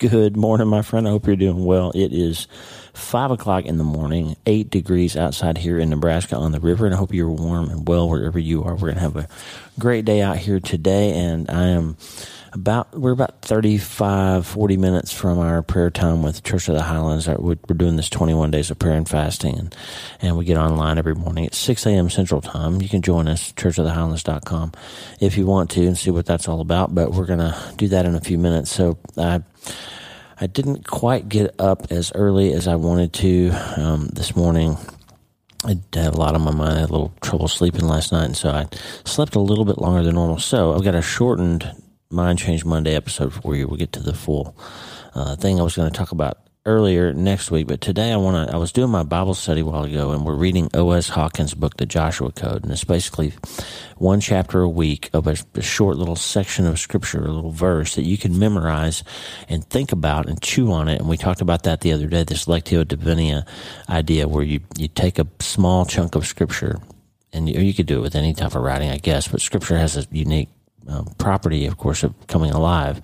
Good morning, my friend. I hope you're doing well. It is five o'clock in the morning, eight degrees outside here in Nebraska on the river, and I hope you're warm and well wherever you are. We're going to have a great day out here today, and I am about we're about 35 40 minutes from our prayer time with church of the highlands we're doing this 21 days of prayer and fasting and, and we get online every morning at 6 a.m central time you can join us churchofthehighlands.com if you want to and see what that's all about but we're going to do that in a few minutes so i I didn't quite get up as early as I wanted to um, this morning. I had a lot on my mind. I had a little trouble sleeping last night, and so I slept a little bit longer than normal. So I've got a shortened Mind Change Monday episode for you. We'll get to the full uh, thing I was going to talk about earlier next week, but today I want to. I was doing my Bible study a while ago, and we're reading O.S. Hawkins' book, The Joshua Code, and it's basically one chapter a week of a, a, short little section of scripture, a little verse that you can memorize and think about and chew on it. And we talked about that the other day. This lectio divina idea, where you you take a small chunk of scripture. And you, you could do it with any type of writing, I guess, but scripture has a unique um, property, of course, of coming alive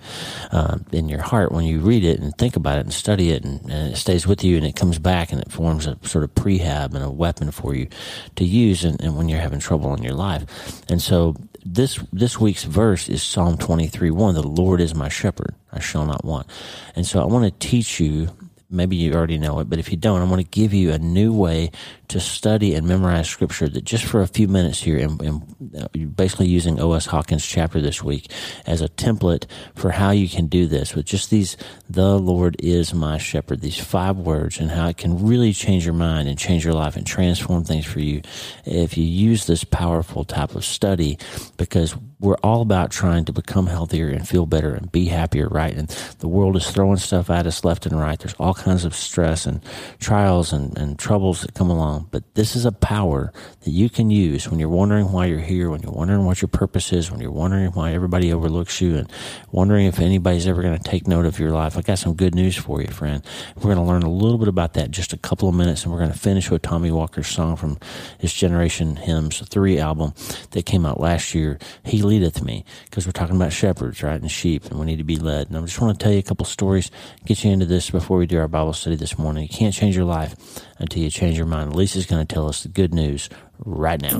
uh, in your heart when you read it and think about it and study it, and, and, it stays with you and it comes back and it forms a sort of prehab and a weapon for you to use and, and when you're having trouble in your life. And so this this week's verse is Psalm 23 1. The Lord is my shepherd, I shall not want. And so I want to teach you maybe you already know it, but if you don't, I want to give you a new way to study and memorize scripture that just for a few minutes here, and, and uh, basically using O.S. Hawkins' chapter this week as a template for how you can do this with just these, the Lord is my shepherd, these five words, and how it can really change your mind and change your life and transform things for you if you use this powerful type of study because we're all about trying to become healthier and feel better and be happier, right? And the world is throwing stuff at us left and right. There's all kinds of stress and trials and, and troubles that come along. But this is a power that you can use when you're wondering why you're here, when you're wondering what your purpose is, when you're wondering why everybody overlooks you and wondering if anybody's ever going to take note of your life. I got some good news for you, friend. We're going to learn a little bit about that just a couple of minutes, and we're going to finish with Tommy Walker's song from his Generation Hymns 3 album that came out last year. He leadeth me because we're talking about shepherds, right? And sheep, and we need to be led. And I just want to tell you a couple stories, get you into this before we do our Bible study this morning. You can't change your life until you change your mind. Lisa's going to tell us the good news right now.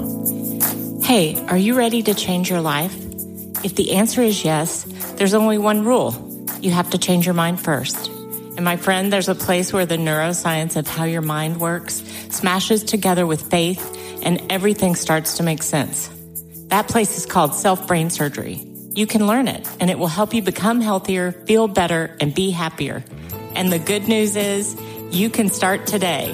Hey, are you ready to change your life? If the answer is yes, there's only one rule. You have to change your mind first. And my friend, there's a place where the neuroscience of how your mind works smashes together with faith and everything starts to make sense. That place is called self brain surgery. You can learn it and it will help you become healthier, feel better, and be happier. And the good news is you can start today.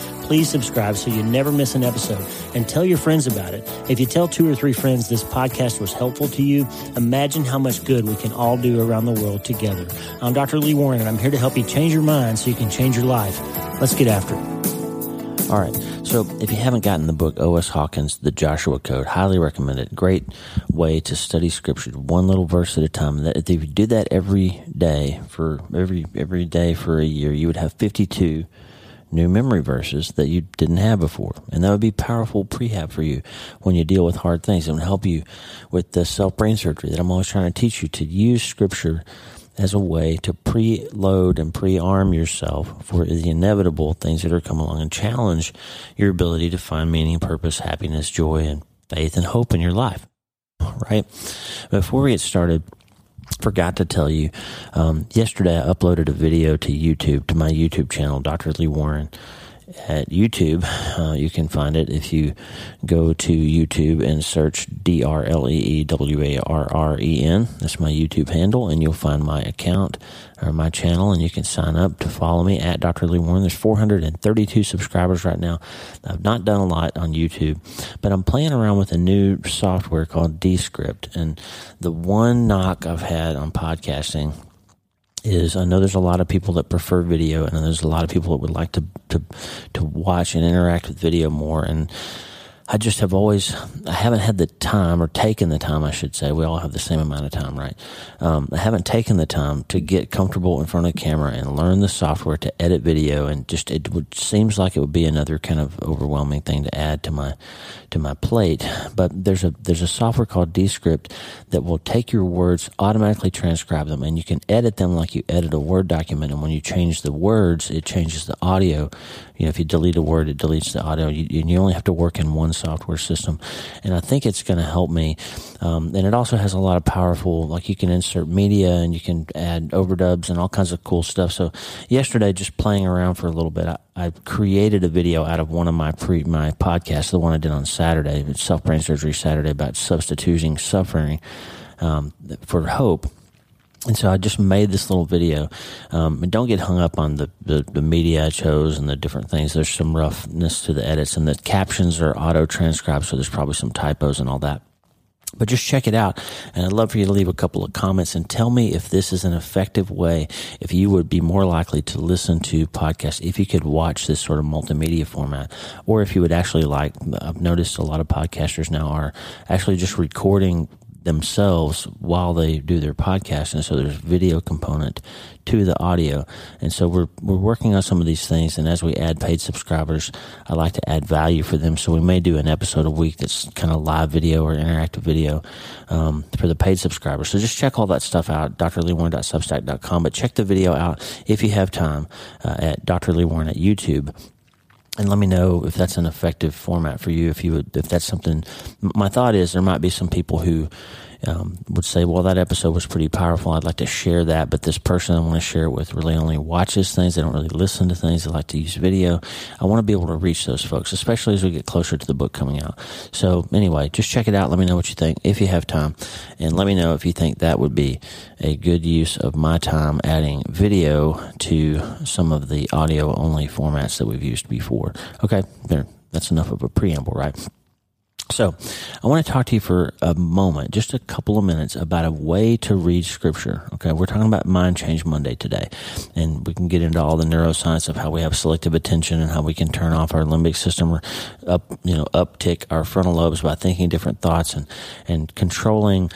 please subscribe so you never miss an episode and tell your friends about it. If you tell two or three friends this podcast was helpful to you, imagine how much good we can all do around the world together. I'm Dr. Lee Warren and I'm here to help you change your mind so you can change your life. Let's get after it. All right. So, if you haven't gotten the book O.S. Hawkins, The Joshua Code, highly recommend it. Great way to study scripture, one little verse at a time. If you do that every day for every every day for a year, you would have 52 new memory verses that you didn't have before. And that would be powerful prehab for you when you deal with hard things. It would help you with the self brain surgery that I'm always trying to teach you to use scripture as a way to preload and pre-arm yourself for the inevitable things that are coming along and challenge your ability to find meaning, purpose, happiness, joy, and faith and hope in your life. Right? Before we get started, forgot to tell you um, yesterday i uploaded a video to youtube to my youtube channel dr lee warren at YouTube. Uh, you can find it if you go to YouTube and search D R L E E W A R R E N. That's my YouTube handle, and you'll find my account or my channel, and you can sign up to follow me at Dr. Lee Warren. There's 432 subscribers right now. I've not done a lot on YouTube, but I'm playing around with a new software called Descript, and the one knock I've had on podcasting is I know there's a lot of people that prefer video, and there's a lot of people that would like to to to watch and interact with video more. And I just have always, I haven't had the time or taken the time, I should say. We all have the same amount of time, right? Um, I haven't taken the time to get comfortable in front of the camera and learn the software to edit video. And just, it would, seems like it would be another kind of overwhelming thing to add to my, to my plate. But there's a, there's a software called Descript that will take your words, automatically transcribe them, and you can edit them like you edit a Word document. And when you change the words, it changes the audio you know, if you delete a word, it deletes the audio. You, you only have to work in one software system. And I think it's going to help me. Um, and it also has a lot of powerful, like you can insert media and you can add overdubs and all kinds of cool stuff. So yesterday, just playing around for a little bit, I, I created a video out of one of my pre, my podcasts, the one I did on Saturday, Self Brain Surgery Saturday about substituting suffering, um, for hope and so I just made this little video. Um, and don't get hung up on the, the, the, media I chose and the different things. There's some roughness to the edits, and the captions are auto transcribed, so there's probably some typos and all that. But just check it out. And I'd love for you to leave a couple of comments and tell me if this is an effective way, if you would be more likely to listen to podcasts, if you could watch this sort of multimedia format, or if you would actually like, I've noticed a lot of podcasters now are actually just recording themselves while they do their podcast and so there's video component to the audio. And so we're we're working on some of these things and as we add paid subscribers I like to add value for them. So we may do an episode a week that's kind of live video or interactive video um, for the paid subscribers. So just check all that stuff out drleewarren.substack.com but check the video out if you have time uh, at Dr. Lee Warren at YouTube and let me know if that's an effective format for you. If you would, if that's something, my thought is there might be some people who um, would say, well, that episode was pretty powerful. I'd like to share that, but this person I want to share it with really only watches things. They don't really listen to things. They like to use video. I want to be able to reach those folks, especially as we get closer to the book coming out. So anyway, just check it out. Let me know what you think if you have time, and let me know if you think that would be a good use of my time adding video to some of the audio only formats that we've used before. Okay, there. That's enough of a preamble, right? So, I want to talk to you for a moment, just a couple of minutes, about a way to read Scripture. Okay, we're talking about Mind Change Monday today, and we can get into all the neuroscience of how we have selective attention and how we can turn off our limbic system or up, you know, uptick our frontal lobes by thinking different thoughts and and controlling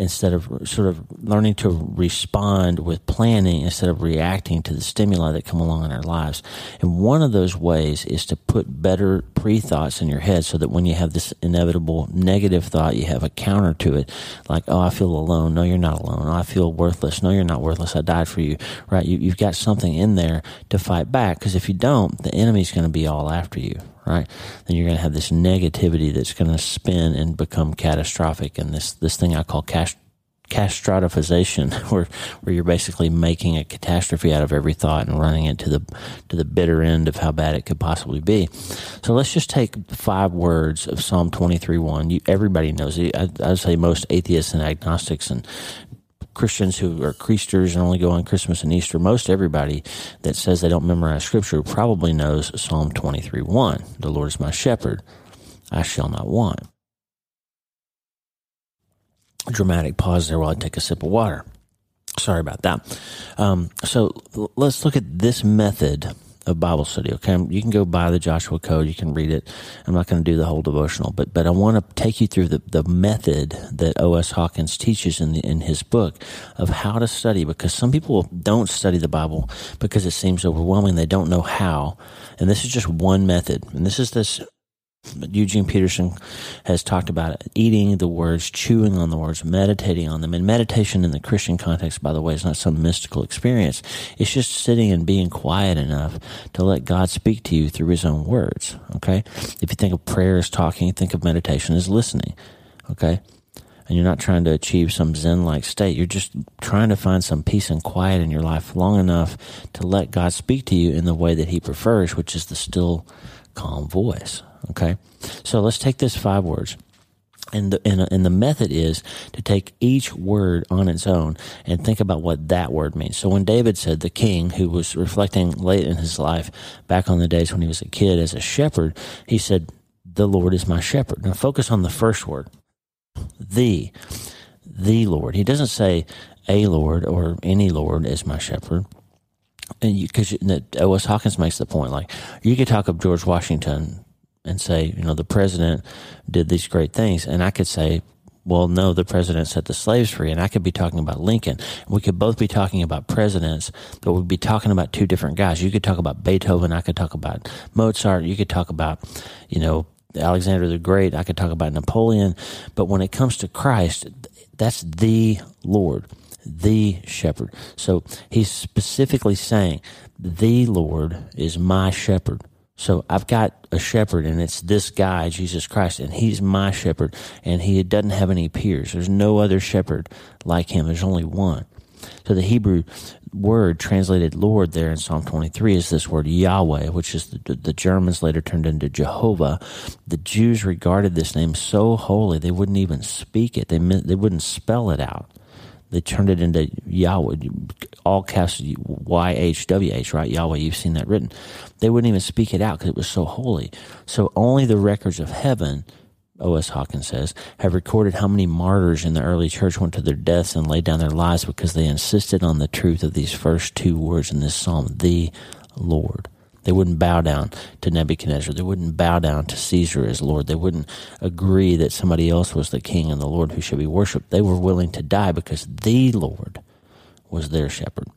instead of sort of learning to respond with planning instead of reacting to the stimuli that come along in our lives. And one of those ways is to put better pre thoughts in your head so that when you have this inevitable negative thought, you have a counter to it. Like, oh, I feel alone. No, you're not alone. Oh, I feel worthless. No, you're not worthless. I died for you. Right? You, have got something in there to fight back because if you don't, the enemy's going to be all after you right? Then you're going to have this negativity that's going to spin and become catastrophic. And this, this thing I call cash, catastrophization, where, where you're basically making a catastrophe out of every thought and running it to the, to the bitter end of how bad it could possibly be. So let's just take five words of Psalm 23 1. You, everybody knows it. I, I'd say most atheists and agnostics and Christians who are Chreasters and only go on Christmas and Easter, most everybody that says they don't memorize scripture probably knows Psalm 23 1. The Lord is my shepherd, I shall not want. Dramatic pause there while I take a sip of water. Sorry about that. Um, so let's look at this method of Bible study. Okay, you can go buy the Joshua Code. You can read it. I'm not going to do the whole devotional, but but I want to take you through the, the method that O.S. Hawkins teaches in the, in his book of how to study. Because some people don't study the Bible because it seems overwhelming. They don't know how, and this is just one method. And this is this Eugene Peterson has talked about eating the words, chewing on the words, meditating on them. And meditation in the Christian context, by the way, is not some mystical experience. It's just sitting and being quiet enough to let God speak to you through his own words. Okay. If you think of prayer as talking, think of meditation as listening. Okay. And you're not trying to achieve some Zen like state. You're just trying to find some peace and quiet in your life long enough to let God speak to you in the way that he prefers, which is the still, calm voice. Okay. So let's take this five words. And the, and, and, the method is to take each word on its own and think about what that word means. So when David said the king, who was reflecting late in his life, back on the days when he was a kid as a shepherd, he said, The Lord is my shepherd. Now focus on the first word, the, the Lord. He doesn't say a Lord or any Lord as my shepherd. And because O.S. Hawkins makes the point, like you could talk of George Washington and say, you know, the president did these great things, and I could say, well, no, the president set the slaves free, and I could be talking about Lincoln. We could both be talking about presidents, but we'd be talking about two different guys. You could talk about Beethoven, I could talk about Mozart, you could talk about, you know, Alexander the Great, I could talk about Napoleon, but when it comes to Christ, that's the Lord the shepherd. So he's specifically saying, the Lord is my shepherd. So I've got a shepherd and it's this guy, Jesus Christ, and he's my shepherd and he doesn't have any peers. There's no other shepherd like him. There's only one. So the Hebrew word translated Lord there in Psalm 23 is this word Yahweh, which is the, the, Germans later turned into Jehovah. The Jews regarded this name so holy they wouldn't even speak it. They they wouldn't spell it out they turned it into Yahweh, all cast Y H W H, right? Yahweh, you've seen that written. They wouldn't even speak it out because it was so holy. So only the records of heaven, O.S. Hawkins says, have recorded how many martyrs in the early church went to their deaths and laid down their lives because they insisted on the truth of these first two words in this psalm, the Lord. They wouldn't bow down to Nebuchadnezzar. They wouldn't bow down to Caesar as Lord. They wouldn't agree that somebody else was the king and the Lord who should be worshiped. They were willing to die because the Lord was their shepherd.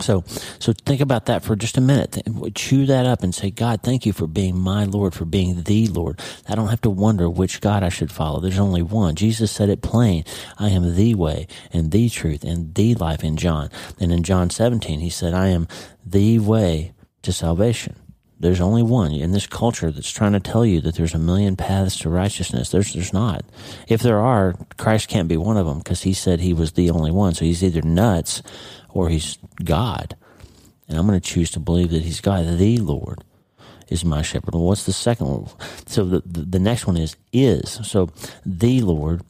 So, so think about that for just a minute. Chew that up and say, God, thank you for being my Lord, for being the Lord. I don't have to wonder which God I should follow. There's only one. Jesus said it plain. I am the way and the truth and the life in John. And in John 17, he said, I am the way, to salvation. There's only one in this culture that's trying to tell you that there's a million paths to righteousness. There's, there's not. If there are, Christ can't be one of them because he said he was the only one. So he's either nuts or he's God. And I'm going to choose to believe that he's God. The Lord is my shepherd. Well, what's the second one? So the, the, the next one is is. So the Lord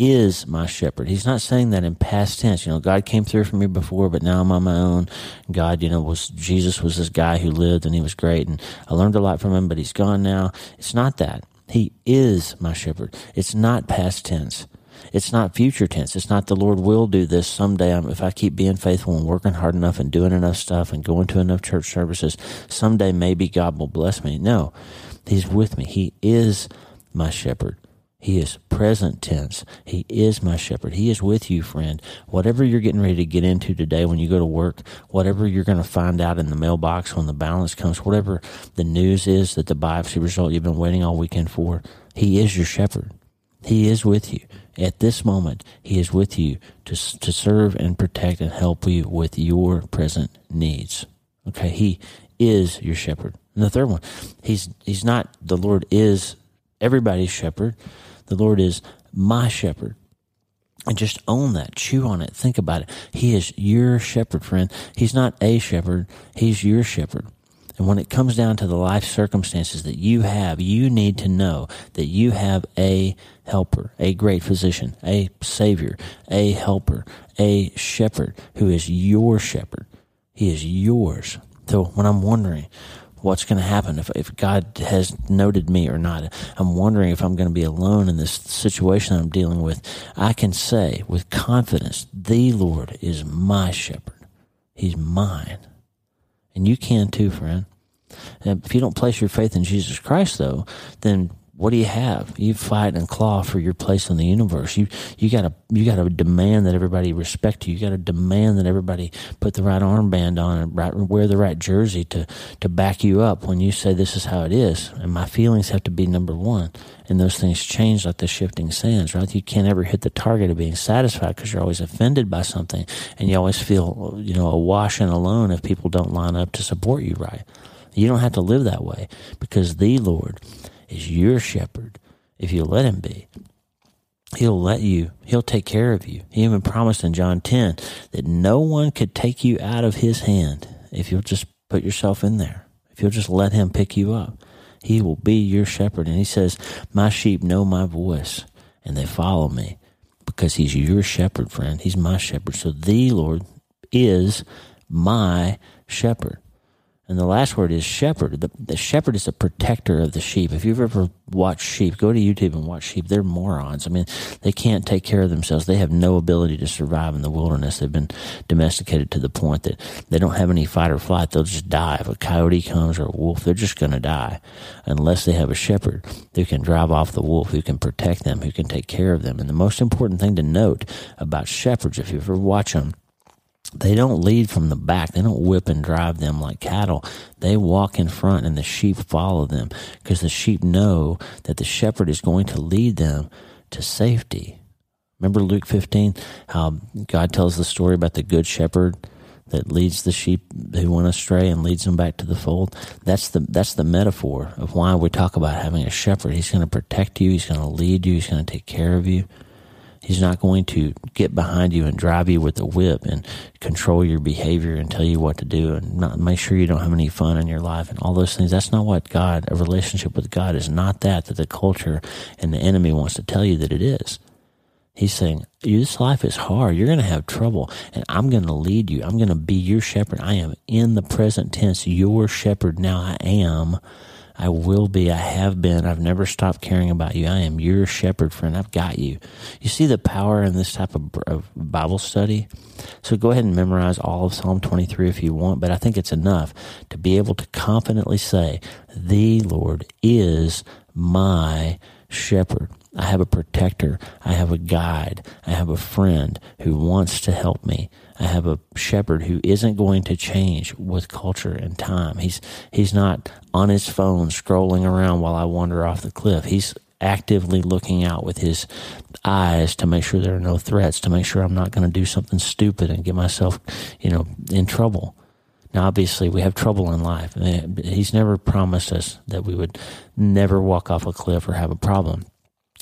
is my shepherd. He's not saying that in past tense. You know, God came through for me before, but now I'm on my own. God, you know, was Jesus was this guy who lived and he was great and I learned a lot from him, but he's gone now. It's not that. He is my shepherd. It's not past tense. It's not future tense. It's not the Lord will do this someday. if I keep being faithful and working hard enough and doing enough stuff and going to enough church services, someday maybe God will bless me. No, He's with me. He is my shepherd. He is present tense. He is my shepherd. He is with you, friend. Whatever you're getting ready to get into today when you go to work, whatever you're going to find out in the mailbox when the balance comes, whatever the news is that the biopsy result you've been waiting all weekend for, He is your shepherd. He is with you. At this moment, He is with you to, to serve and protect and help you with your present needs. Okay. He is your shepherd. And the third one, He's, He's not, the Lord is everybody's shepherd. The Lord is my shepherd. And just own that, chew on it, think about it. He is your shepherd, friend. He's not a shepherd, He's your shepherd. And when it comes down to the life circumstances that you have, you need to know that you have a helper, a great physician, a savior, a helper, a shepherd who is your shepherd. He is yours. So when I'm wondering, what's going to happen if, if God has noted me or not. I'm wondering if I'm going to be alone in this situation I'm dealing with. I can say with confidence, the Lord is my shepherd. He's mine. And you can too, friend. And if you don't place your faith in Jesus Christ, though, then what do you have? You fight and claw for your place in the universe. You you gotta you gotta demand that everybody respect you. You gotta demand that everybody put the right armband on and right, wear the right jersey to to back you up when you say this is how it is. And my feelings have to be number one. And those things change like the shifting sands, right? You can't ever hit the target of being satisfied because you're always offended by something, and you always feel you know awash and alone if people don't line up to support you right. You don't have to live that way because the Lord is your shepherd if you let him be. He'll let you, he'll take care of you. He even promised in John 10 that no one could take you out of his hand if you'll just put yourself in there. If you'll just let him pick you up. He will be your shepherd. And he says, My sheep know my voice and they follow me because he's your shepherd, friend. He's my shepherd. So the Lord is my shepherd. And the last word is shepherd. The, the, shepherd is a protector of the sheep. If you've ever watched sheep, go to YouTube and watch sheep. They're morons. I mean, they can't take care of themselves. They have no ability to survive in the wilderness. They've been domesticated to the point that they don't have any fight or flight. They'll just die. If a coyote comes or a wolf, they're just going to die unless they have a shepherd who can drive off the wolf, who can protect them, who can take care of them. And the most important thing to note about shepherds, if you ever watch them, they don't lead from the back. They don't whip and drive them like cattle. They walk in front and the sheep follow them because the sheep know that the shepherd is going to lead them to safety. Remember Luke 15, how God tells the story about the good shepherd that leads the sheep who went astray and leads them back to the fold. That's the that's the metaphor of why we talk about having a shepherd. He's going to protect you. He's going to lead you. He's going to take care of you. He's not going to get behind you and drive you with a whip and control your behavior and tell you what to do and not make sure you don't have any fun in your life and all those things. That's not what God, a relationship with God is not that that the culture and the enemy wants to tell you that it is. He's saying, This life is hard. You're going to have trouble, and I'm going to lead you. I'm going to be your shepherd. I am in the present tense, your shepherd. Now I am I will be. I have been. I've never stopped caring about you. I am your shepherd friend. I've got you. You see the power in this type of, of Bible study? So go ahead and memorize all of Psalm 23 if you want, but I think it's enough to be able to confidently say, The Lord is my shepherd. I have a protector. I have a guide. I have a friend who wants to help me. I have a shepherd who isn't going to change with culture and time. He's he's not on his phone scrolling around while I wander off the cliff. He's actively looking out with his eyes to make sure there are no threats, to make sure I'm not going to do something stupid and get myself, you know, in trouble. Now, obviously, we have trouble in life. Eh, he's never promised us that we would never walk off a cliff or have a problem.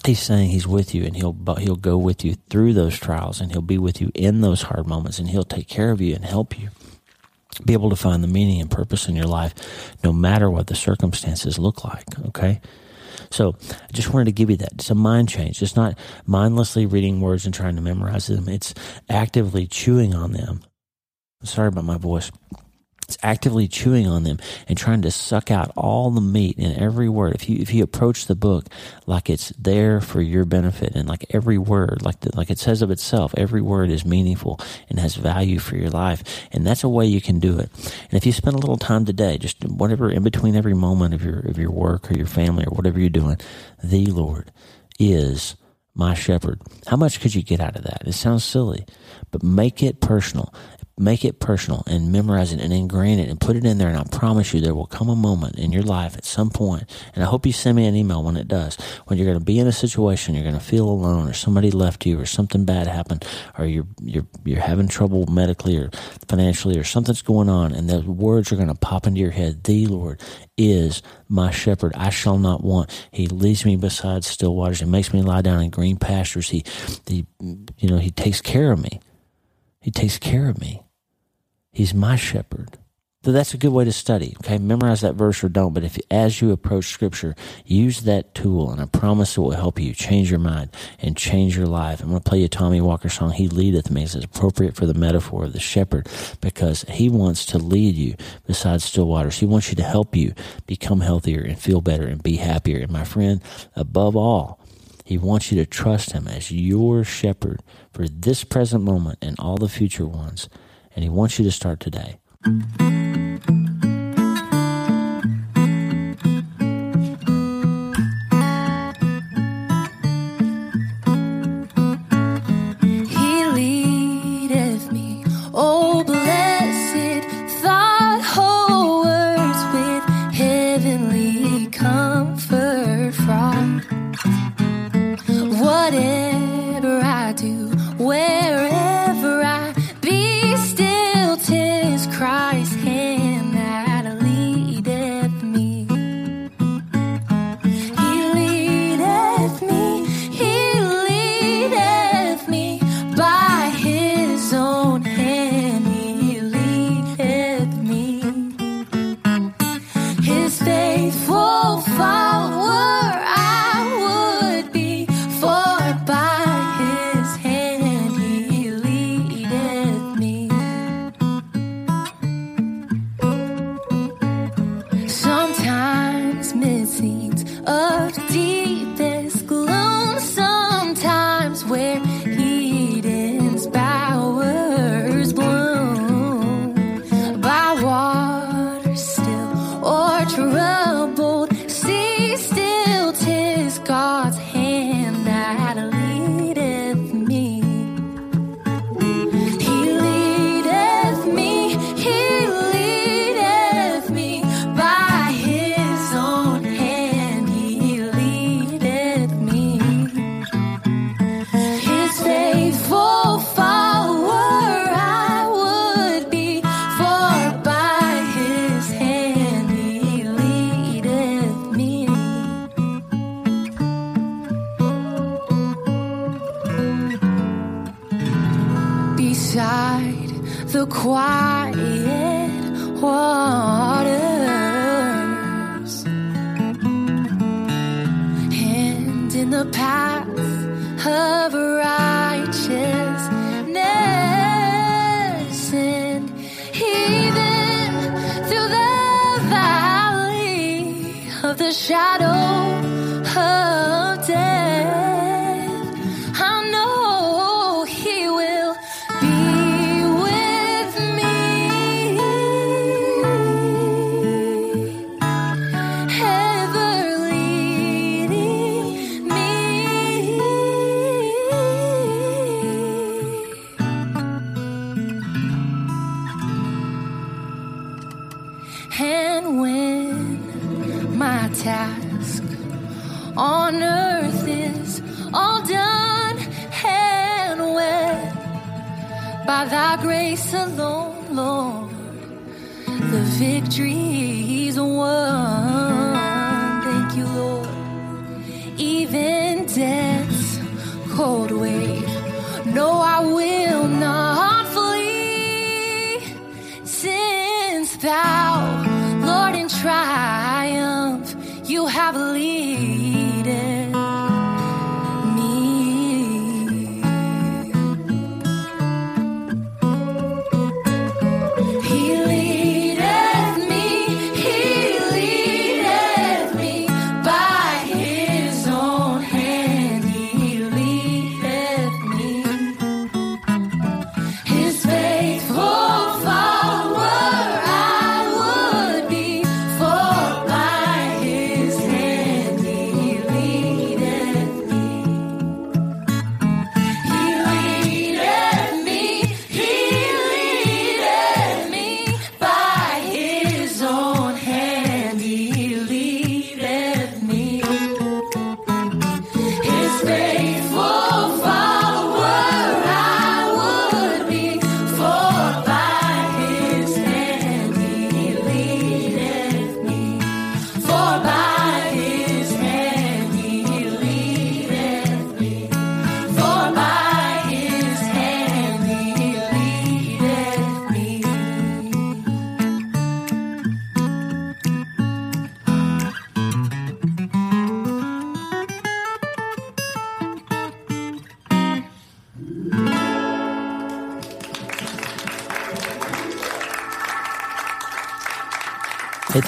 He's saying he's with you and he'll he'll go with you through those trials and he'll be with you in those hard moments and he'll take care of you and help you be able to find the meaning and purpose in your life no matter what the circumstances look like, okay? So I just wanted to give you that. It's a mind change. It's not mindlessly reading words and trying to memorize them. It's actively chewing on them. Sorry about my voice. It's actively chewing on them and trying to suck out all the meat in every word. If you if you approach the book like it's there for your benefit and like every word, like the, like it says of itself, every word is meaningful and has value for your life, and that's a way you can do it. And if you spend a little time today, just whatever in between every moment of your of your work or your family or whatever you're doing, the Lord is my shepherd. How much could you get out of that? It sounds silly, but make it personal make it personal and memorize it and ingrain it and put it in there. And I promise you, there will come a moment in your life at some point, and I hope you send me an email when it does, when you're going to be in a situation, you're going to feel alone, or somebody left you, or something bad happened, or you're you're you're having trouble medically or financially, or something's going on, and the words are going to pop into your head. The Lord is my shepherd; I shall not want. He leads me beside still waters. He makes me lie down in green pastures. He, he, you know, he takes care of me. He takes care of me. He's my shepherd. So that's a good way to study. Okay, memorize that verse or don't. But if as you approach Scripture, use that tool, and I promise it will help you change your mind and change your life. I'm going to play you a Tommy Walker song. He leadeth me. It's appropriate for the metaphor of the shepherd because he wants to lead you beside still waters. He wants you to help you become healthier and feel better and be happier. And my friend, above all, he wants you to trust him as your shepherd for this present moment and all the future ones and He wants you to start today. Quiet waters. And in the path of righteousness. And even through the valley of the shadow task on earth is all done and when by thy grace alone, Lord, the victory's won. Thank you, Lord. Even death's